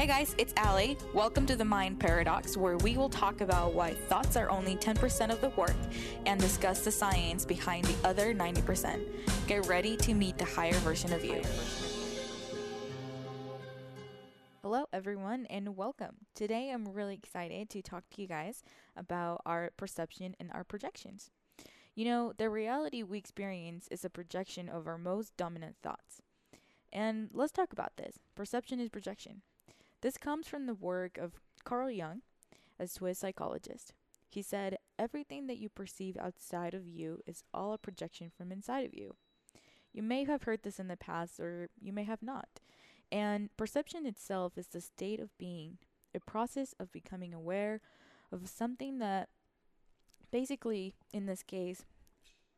Hey guys, it's Allie. Welcome to the Mind Paradox, where we will talk about why thoughts are only 10% of the work and discuss the science behind the other 90%. Get ready to meet the higher version of you. Hello, everyone, and welcome. Today, I'm really excited to talk to you guys about our perception and our projections. You know, the reality we experience is a projection of our most dominant thoughts. And let's talk about this. Perception is projection. This comes from the work of Carl Jung, a Swiss psychologist. He said, Everything that you perceive outside of you is all a projection from inside of you. You may have heard this in the past, or you may have not. And perception itself is the state of being, a process of becoming aware of something that basically, in this case,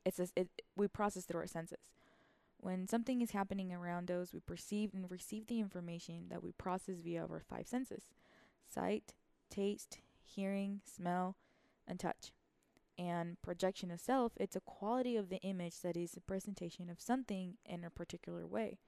it's a, it, we process through our senses. When something is happening around us, we perceive and receive the information that we process via our five senses sight, taste, hearing, smell, and touch. And projection itself, it's a quality of the image that is a presentation of something in a particular way.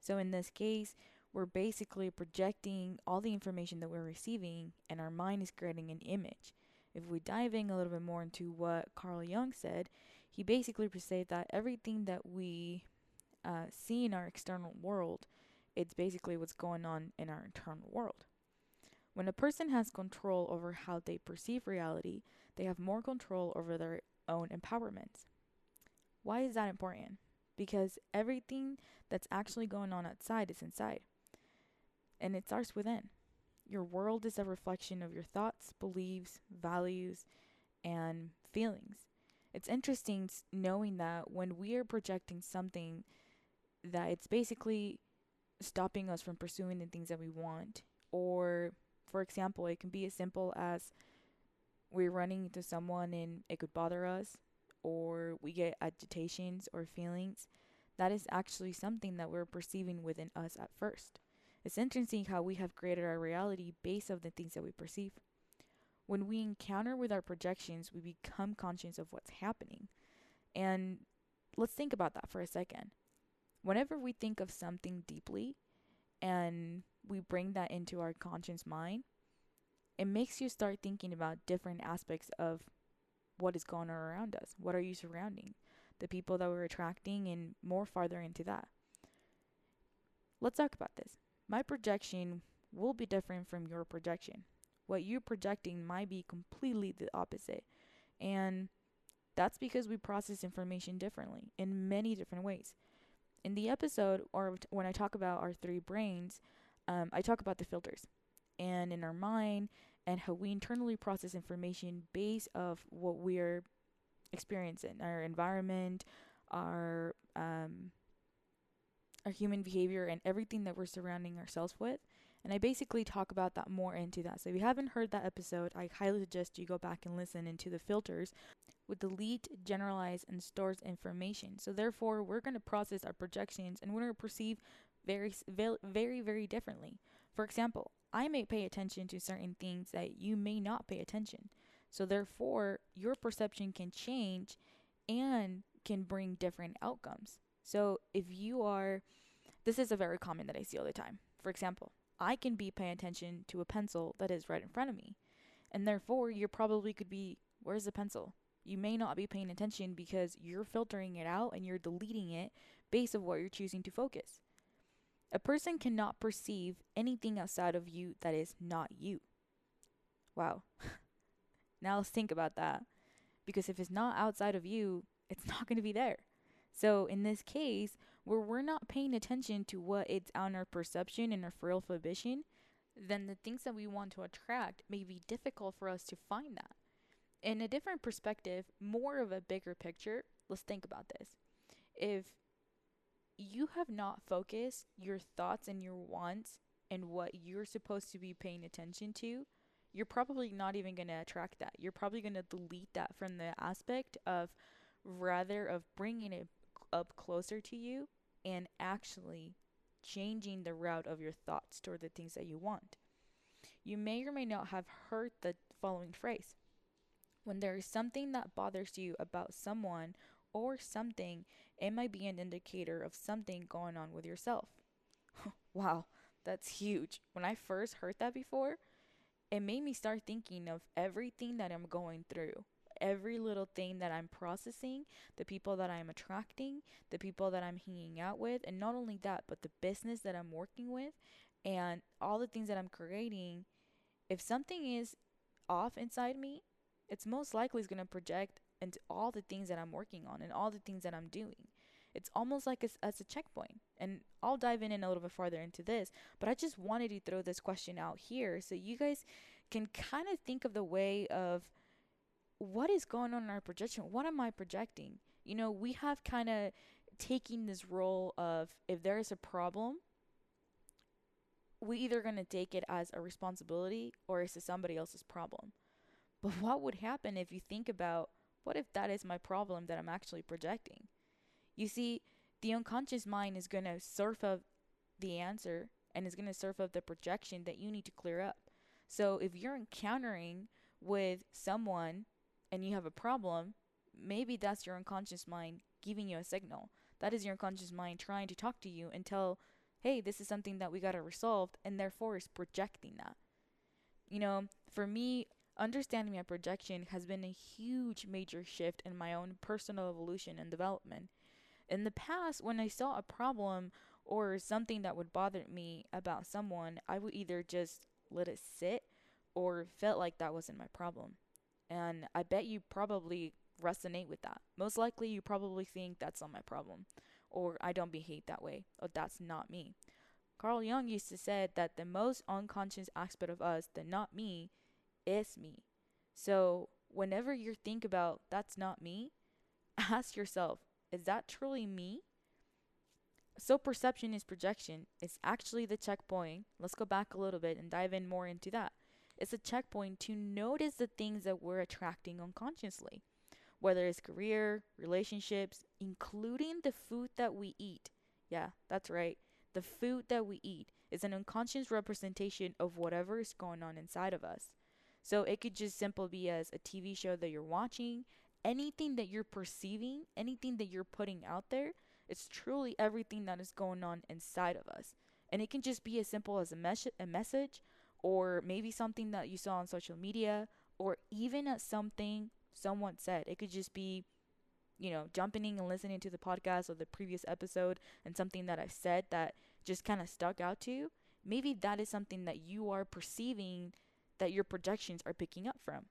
So in this case, we're basically projecting all the information that we're receiving, and our mind is creating an image. If we dive in a little bit more into what Carl Jung said, he basically said that everything that we uh, our external world, it's basically what's going on in our internal world. When a person has control over how they perceive reality, they have more control over their own empowerment. Why is that important? Because everything that's actually going on outside is inside, and it starts within. Your world is a reflection of your thoughts, beliefs, values, and feelings. It's interesting knowing that when we are projecting something that it's basically stopping us from pursuing the things that we want. Or, for example, it can be as simple as we're running into someone and it could bother us, or we get agitations or feelings. That is actually something that we're perceiving within us at first. It's interesting how we have created our reality based on the things that we perceive. When we encounter with our projections, we become conscious of what's happening. And let's think about that for a second whenever we think of something deeply and we bring that into our conscious mind, it makes you start thinking about different aspects of what is going on around us. What are you surrounding? The people that we're attracting, and more farther into that. Let's talk about this. My projection will be different from your projection. What you're projecting might be completely the opposite. And that's because we process information differently in many different ways in the episode, or when I talk about our three brains, um, I talk about the filters and in our mind and how we internally process information based of what we're experiencing, our environment, our um, our human behavior, and everything that we're surrounding ourselves with. And I basically talk about that more into that. So if you haven't heard that episode, I highly suggest you go back and listen into the filters with delete, generalize, and stores information. So therefore, we're going to process our projections and we're going to perceive very, very, very differently. For example, I may pay attention to certain things that you may not pay attention. So therefore, your perception can change and can bring different outcomes. So if you are, this is a very common that I see all the time. For example, I can be paying attention to a pencil that is right in front of me. And therefore, you probably could be, where's the pencil? You may not be paying attention because you're filtering it out and you're deleting it based of what you're choosing to focus. A person cannot perceive anything outside of you that is not you. Wow. now let's think about that. Because if it's not outside of you, it's not going to be there. So in this case, where we're not paying attention to what it's on our perception and our frail vision, then the things that we want to attract may be difficult for us to find that. In a different perspective, more of a bigger picture, let's think about this. If you have not focused your thoughts and your wants and what you're supposed to be paying attention to, you're probably not even going to attract that. You're probably going to delete that from the aspect of rather of bringing it up closer to you and actually changing the route of your thoughts toward the things that you want. You may or may not have heard the following phrase When there is something that bothers you about someone or something, it might be an indicator of something going on with yourself. wow, That's huge. When I first heard that before, it made me start thinking of everything that I'm going through, every little thing that I'm processing, the people that I'm attracting, the people that I'm hanging out with, and not only that, but the business that I'm working with and all the things that I'm creating. If something is off inside me, it's most likely is going to project into all the things that I'm working on and all the things that I'm doing. It's almost like a, as a checkpoint. And I'll dive in, in a little bit farther into this, but I just wanted to throw this question out here so you guys can kind of think of the way of what is going on in our projection? What am I projecting? You know, we have kind of taking this role of if there is a problem, we either going to take it as a responsibility or it's somebody else's problem. But what would happen if you think about what if that is my problem that I'm actually projecting? You see, the unconscious mind is going to surf up the answer and is going to surf up the projection that you need to clear up. So if you're encountering with someone and you have a problem, maybe that's your unconscious mind giving you a signal. That is your unconscious mind trying to talk to you and tell, hey, this is something that we got to resolve, and therefore is projecting that. You know, for me, understanding my projection has been a huge major shift in my own personal evolution and development. In the past, when I saw a problem or something that would bother me about someone, I would either just let it sit or felt like that wasn't my problem. And I bet you probably resonate with that. Most likely, you probably think that's not my problem, or I don't behave that way, or that's not me. Carl Jung used to say that the most unconscious aspect of us, the not me, is me. So, whenever you think about that's not me, ask yourself, is that truly me? So, perception is projection. It's actually the checkpoint. Let's go back a little bit and dive in more into that. It's a checkpoint to notice the things that we're attracting unconsciously, whether it's career, relationships, including the food that we eat. Yeah, that's right. The food that we eat is an unconscious representation of whatever is going on inside of us. So it could just simply be as a TV show that you're watching, anything that you're perceiving, anything that you're putting out there, it's truly everything that is going on inside of us. And it can just be as simple as a, mes- a message, or maybe something that you saw on social media, or even something someone said. It could just be, you know, jumping in and listening to the podcast or the previous episode and something that I said that just kind of stuck out to you. Maybe that is something that you are perceiving that your projections are picking up from.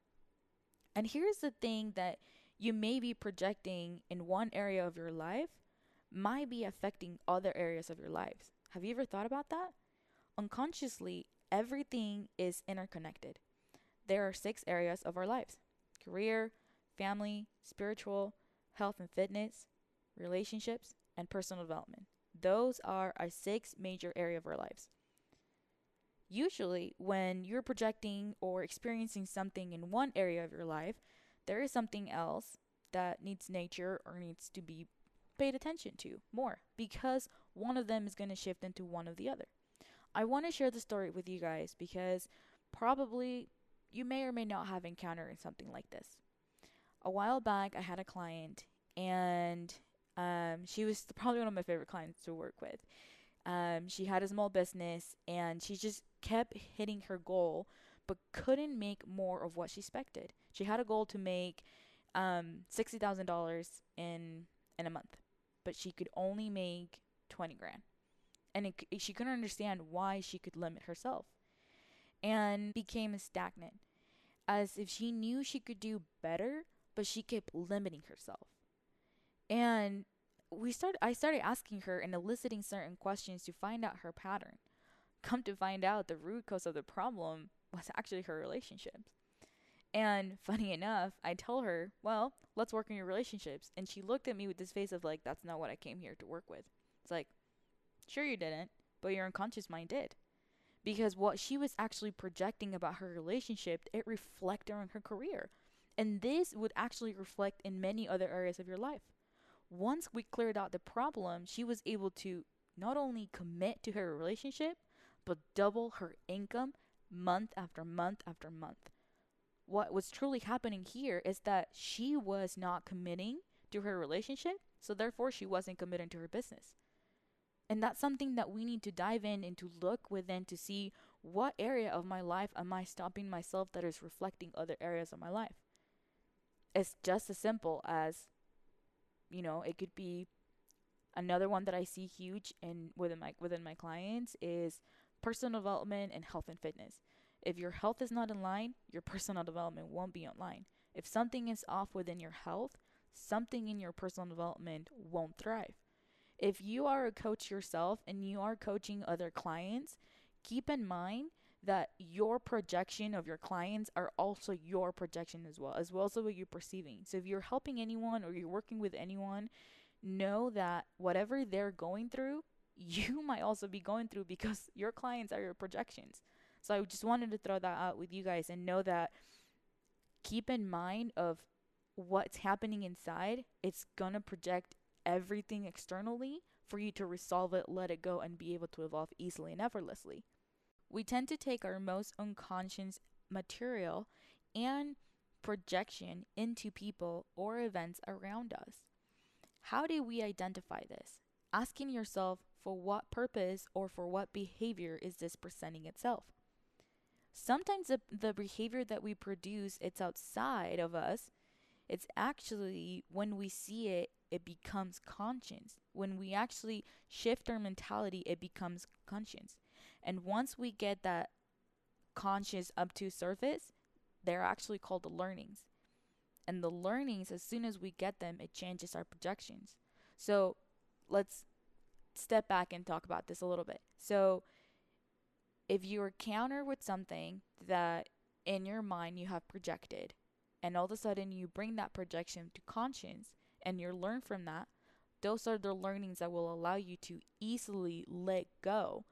And here's the thing that you may be projecting in one area of your life might be affecting other areas of your lives. Have you ever thought about that? Unconsciously, everything is interconnected. There are six areas of our lives career, family, spiritual, health and fitness, relationships, and personal development. Those are our six major areas of our lives. Usually, when you're projecting or experiencing something in one area of your life, there is something else that needs nature or needs to be paid attention to more because one of them is going to shift into one of the other. I want to share the story with you guys because probably you may or may not have encountered something like this. A while back, I had a client, and um, she was probably one of my favorite clients to work with. Um, she had a small business, and she just kept hitting her goal, but couldn't make more of what she expected. She had a goal to make um, sixty thousand dollars in in a month, but she could only make twenty grand, and it, she couldn't understand why she could limit herself, and became stagnant, as if she knew she could do better, but she kept limiting herself, and we started. I started asking her and eliciting certain questions to find out her pattern come to find out, the root cause of the problem was actually her relationships. And funny enough, I tell her, well, let's work on your relationships. And she looked at me with this face of like, that's not what I came here to work with. It's like, sure you didn't, but your unconscious mind did. Because what she was actually projecting about her relationship, it reflected on her career. And this would actually reflect in many other areas of your life. Once we cleared out the problem, she was able to not only commit to her relationship, but double her income month after month after month. What was truly happening here is that she was not committing to her relationship, so therefore she wasn't committing to her business. And that's something that we need to dive in and to look within to see what area of my life am I stopping myself that is reflecting other areas of my life. It's just as simple as, you know, it could be another one that I see huge in within my within my clients is personal development and health and fitness. If your health is not in line, your personal development won't be online. If something is off within your health, something in your personal development won't thrive. If you are a coach yourself and you are coaching other clients, keep in mind that your projection of your clients are also your projection as well, as well as what you're perceiving. So if you're helping anyone or you're working with anyone, know that whatever they're going through, you might also be going through because your clients are your projections. So I just wanted to throw that out with you guys and know that keep in mind of what's happening inside. It's going to project everything externally for you to resolve it, let it go, and be able to evolve easily and effortlessly. We tend to take our most unconscious material and projection into people or events around us. How do we identify this? Asking yourself for what purpose or for what behavior is this presenting itself? Sometimes the, the behavior that we produce it's outside of us. It's actually when we see it it becomes conscience. When we actually shift our mentality, it becomes conscience. And once we get that conscious up to surface, they're actually called the learnings. And the learnings, as soon as we get them, it changes our projections. So let's step back and talk about this a little bit. So if you encounter with something that in your mind you have projected, and all of a sudden you bring that projection to conscience, and you learn from that, those are the learnings that will allow you to easily let go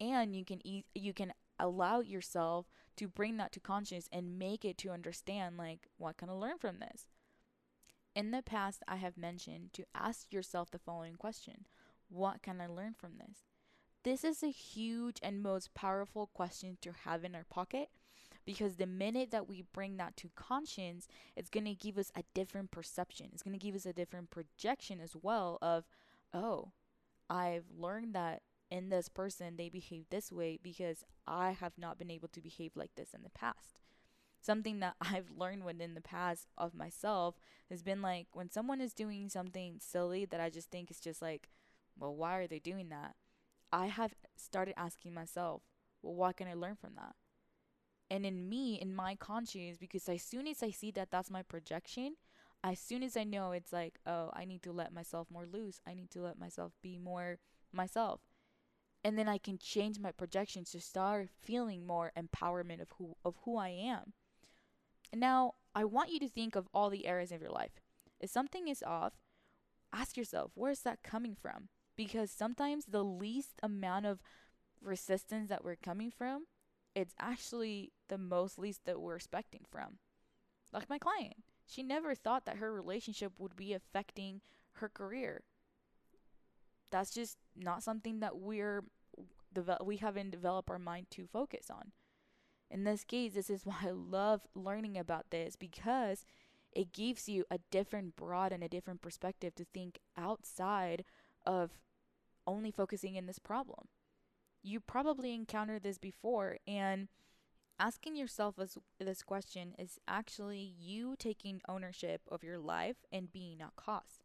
and you can e- you can allow yourself to bring that to conscience and make it to understand like what can I learn from this? In the past I have mentioned to ask yourself the following question. What can I learn from this? This is a huge and most powerful question to have in our pocket because the minute that we bring that to conscience, it's going to give us a different perception. It's going to give us a different projection as well of, oh, I've learned that in this person they behave this way because I have not been able to behave like this in the past. Something that I've learned within the past of myself has been like when someone is doing something silly that I just think is just like, well, why are they doing that? I have started asking myself, well, what can I learn from that? and in me in my conscience because as soon as i see that that's my projection as soon as i know it's like oh i need to let myself more loose i need to let myself be more myself and then i can change my projections to start feeling more empowerment of who of who i am now i want you to think of all the areas of your life if something is off ask yourself where's that coming from because sometimes the least amount of resistance that we're coming from it's actually the most least that we're expecting from. Like my client, she never thought that her relationship would be affecting her career. That's just not something that we're we haven't developed our mind to focus on. In this case, this is why I love learning about this because it gives you a different broad and a different perspective to think outside of only focusing in this problem. You probably encountered this before and asking yourself this, this question is actually you taking ownership of your life and being at cause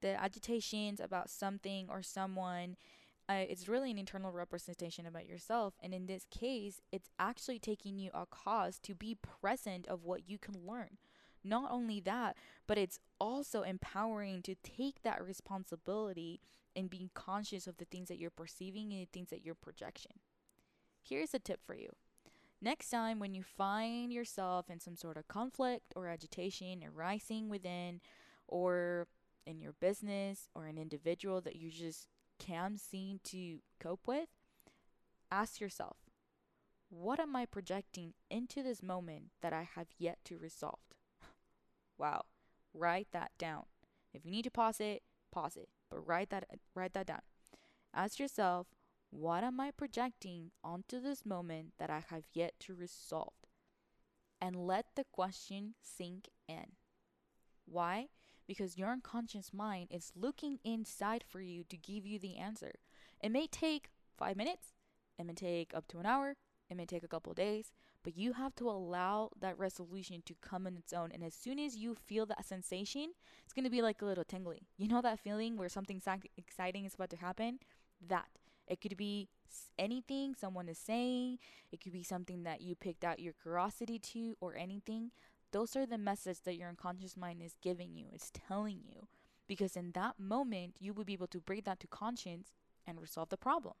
the agitations about something or someone uh, it's really an internal representation about yourself and in this case it's actually taking you a cause to be present of what you can learn. Not only that but it's also empowering to take that responsibility and being conscious of the things that you're perceiving and the things that you're projection. Here's a tip for you. Next time when you find yourself in some sort of conflict or agitation arising within or in your business or an individual that you just can't seem to cope with, ask yourself, what am I projecting into this moment that I have yet to resolve? wow, write that down. If you need to pause it, pause it but write that write that down. Ask yourself, what am I projecting onto this moment that I have yet to resolve? And let the question sink in. Why? because your unconscious mind is looking inside for you to give you the answer. It may take five minutes, it may take up to an hour, it may take a couple days, but you have to allow that resolution to come on its own. And as soon as you feel that sensation, it's going to be like a little tingly. You know that feeling where something exciting is about to happen? That. It could be anything someone is saying, it could be something that you picked out your curiosity to, or anything. Those are the messages that your unconscious mind is giving you, it's telling you. Because in that moment, you will be able to bring that to conscience and resolve the problem.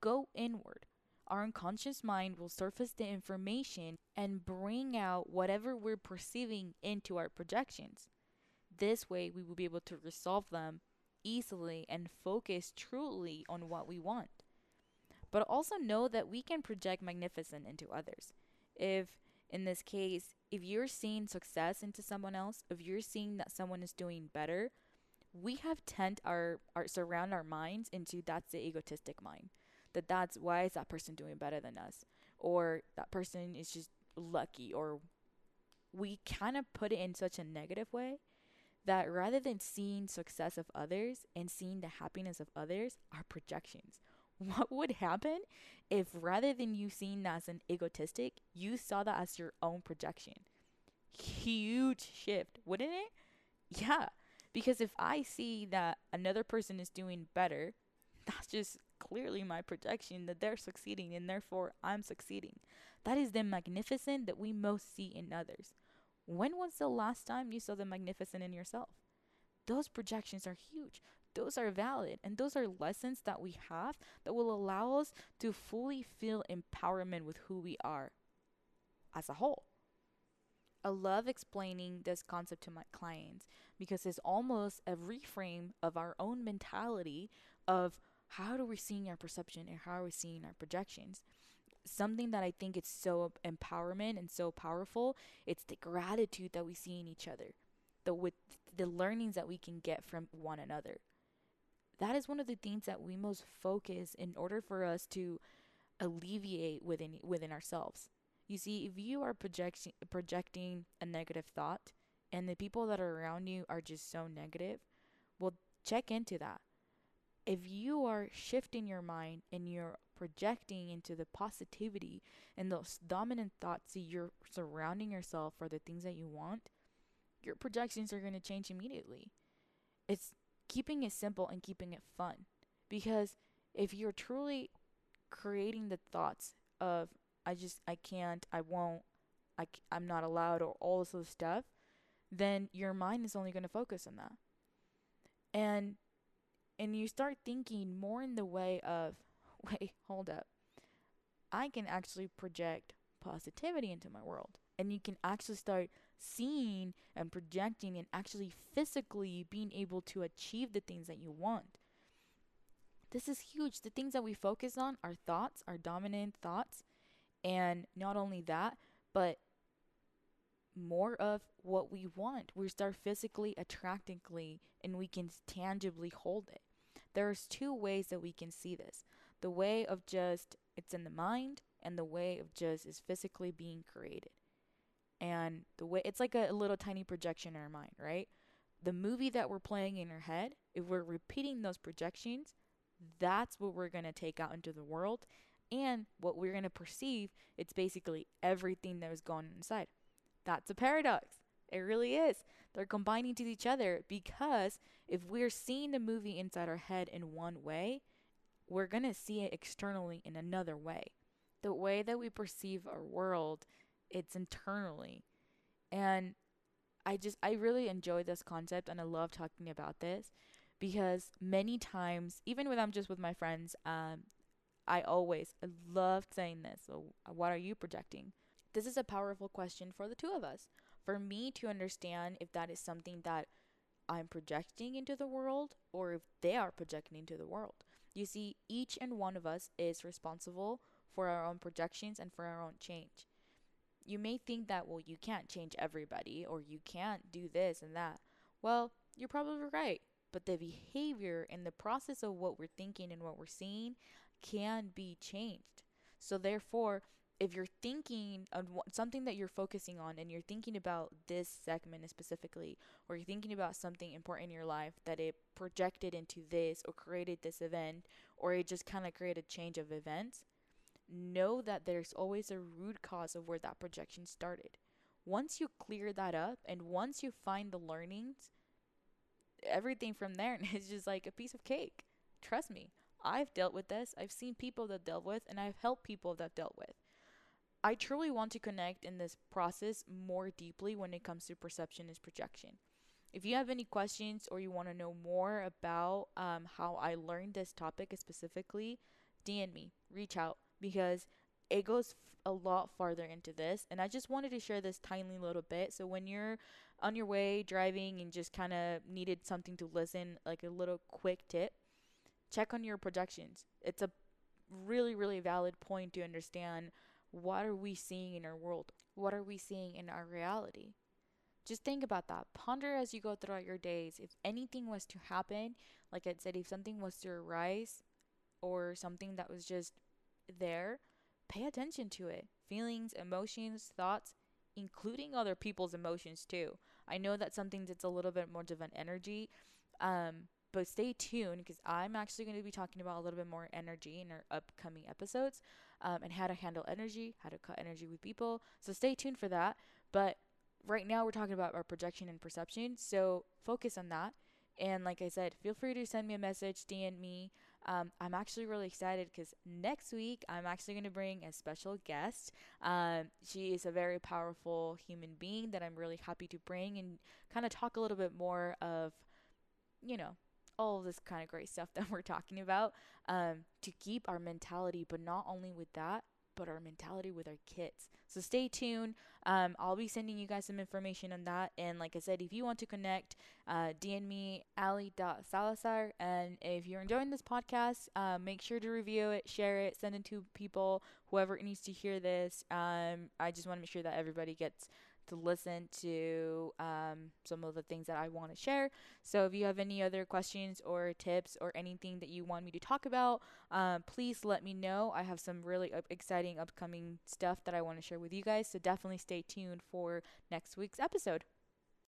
Go inward. Our unconscious mind will surface the information and bring out whatever we're perceiving into our projections. This way, we will be able to resolve them easily and focus truly on what we want. But also know that we can project magnificent into others. If, in this case, if you're seeing success into someone else, if you're seeing that someone is doing better, we have tent our, our surround our minds into that's the egotistic mind. That that's why is that person doing better than us? Or that person is just lucky or we kind of put it in such a negative way that rather than seeing success of others and seeing the happiness of others are projections. What would happen if rather than you seeing that as an egotistic you saw that as your own projection? Huge shift wouldn't it? Yeah because if i see that another person is doing better that's just clearly my projection that they're succeeding and therefore i'm succeeding that is the magnificent that we most see in others when was the last time you saw the magnificent in yourself? Those projections are huge. Those are valid. And those are lessons that we have that will allow us to fully feel empowerment with who we are as a whole. I love explaining this concept to my clients because it's almost a reframe of our own mentality of how are we seeing our perception and how are we seeing our projections something that I think is so empowerment and so powerful. It's the gratitude that we see in each other, the with the learnings that we can get from one another. That is one of the things that we most focus in order for us to alleviate within within ourselves. You see, if you are projecting projecting a negative thought and the people that are around you are just so negative, well check into that. If you are shifting your mind and you're projecting into the positivity and those dominant thoughts that you're surrounding yourself for the things that you want, your projections are going to change immediately. It's keeping it simple and keeping it fun. Because if you're truly creating the thoughts of, I just, I can't, I won't, I, I'm not allowed, or all this other stuff, then your mind is only going to focus on that. And and you start thinking more in the way of wait, hold up. I can actually project positivity into my world. And you can actually start seeing and projecting and actually physically being able to achieve the things that you want. This is huge. The things that we focus on are thoughts, our dominant thoughts. And not only that, but more of what we want. We start physically attractingly and we can tangibly hold it. There's two ways that we can see this. The way of just it's in the mind and the way of just is physically being created. And the way it's like a, little tiny projection in our mind right? The movie that we're playing in our head if we're repeating those projections that's what we're going to take out into the world. And what we're going to perceive it's basically everything that was going inside. That's a paradox. It really is they're combining to each other because if we're seeing the movie inside our head in one way we're going to see it externally in another way. The way that we perceive our world, it's internally. And I just, I really enjoy this concept and I love talking about this because many times, even when I'm just with my friends, um, I always I love saying this. So, what are you projecting? This is a powerful question for the two of us. For me to understand if that is something that I'm projecting into the world or if they are projecting into the world. You see, each and one of us is responsible for our own projections and for our own change. You may think that, well, you can't change everybody or you can't do this and that. Well, you're probably right. But the behavior and the process of what we're thinking and what we're seeing can be changed. So, therefore, if you're thinking of something that you're focusing on and you're thinking about this segment specifically or you're thinking about something important in your life that it projected into this or created this event or it just kind of created a change of events know that there's always a root cause of where that projection started. Once you clear that up and once you find the learnings everything from there is just like a piece of cake. Trust me i've dealt with this i've seen people that dealt with and i've helped people that dealt with I truly want to connect in this process more deeply when it comes to perception and projection. If you have any questions or you want to know more about um, how I learned this topic specifically, DM me, reach out because it goes f- a lot farther into this. And I just wanted to share this tiny little bit. So when you're on your way driving and just kind of needed something to listen, like a little quick tip, check on your projections. It's a really, really valid point to understand what are we seeing in our world? What are we seeing in our reality? Just think about that. Ponder as you go throughout your days. If anything was to happen, like I said, if something was to arise or something that was just there, pay attention to it. Feelings, emotions, thoughts, including other people's emotions too. I know that something that's a little bit more of an energy, um, but stay tuned because I'm actually going to be talking about a little bit more energy in our upcoming episodes um, and how to handle energy, how to cut energy with people. So stay tuned for that. But right now, we're talking about our projection and perception. So focus on that. And like I said, feel free to send me a message, DM me. Um, I'm actually really excited because next week I'm actually going to bring a special guest. Um, she is a very powerful human being that I'm really happy to bring and kind of talk a little bit more of, you know, all this kind of great stuff that we're talking about um, to keep our mentality, but not only with that, but our mentality with our kids. So stay tuned. Um, I'll be sending you guys some information on that. And like I said, if you want to connect, uh, DM me ali.salazar. And if you're enjoying this podcast, uh, make sure to review it, share it, send it to people, whoever needs to hear this. Um, I just want to make sure that everybody gets to listen to um, some of the things that I want to share. So if you have any other questions or tips or anything that you want me to talk about, um, please let me know. I have some really up- exciting upcoming stuff that I want to share with you guys. So definitely stay tuned for next week's episode.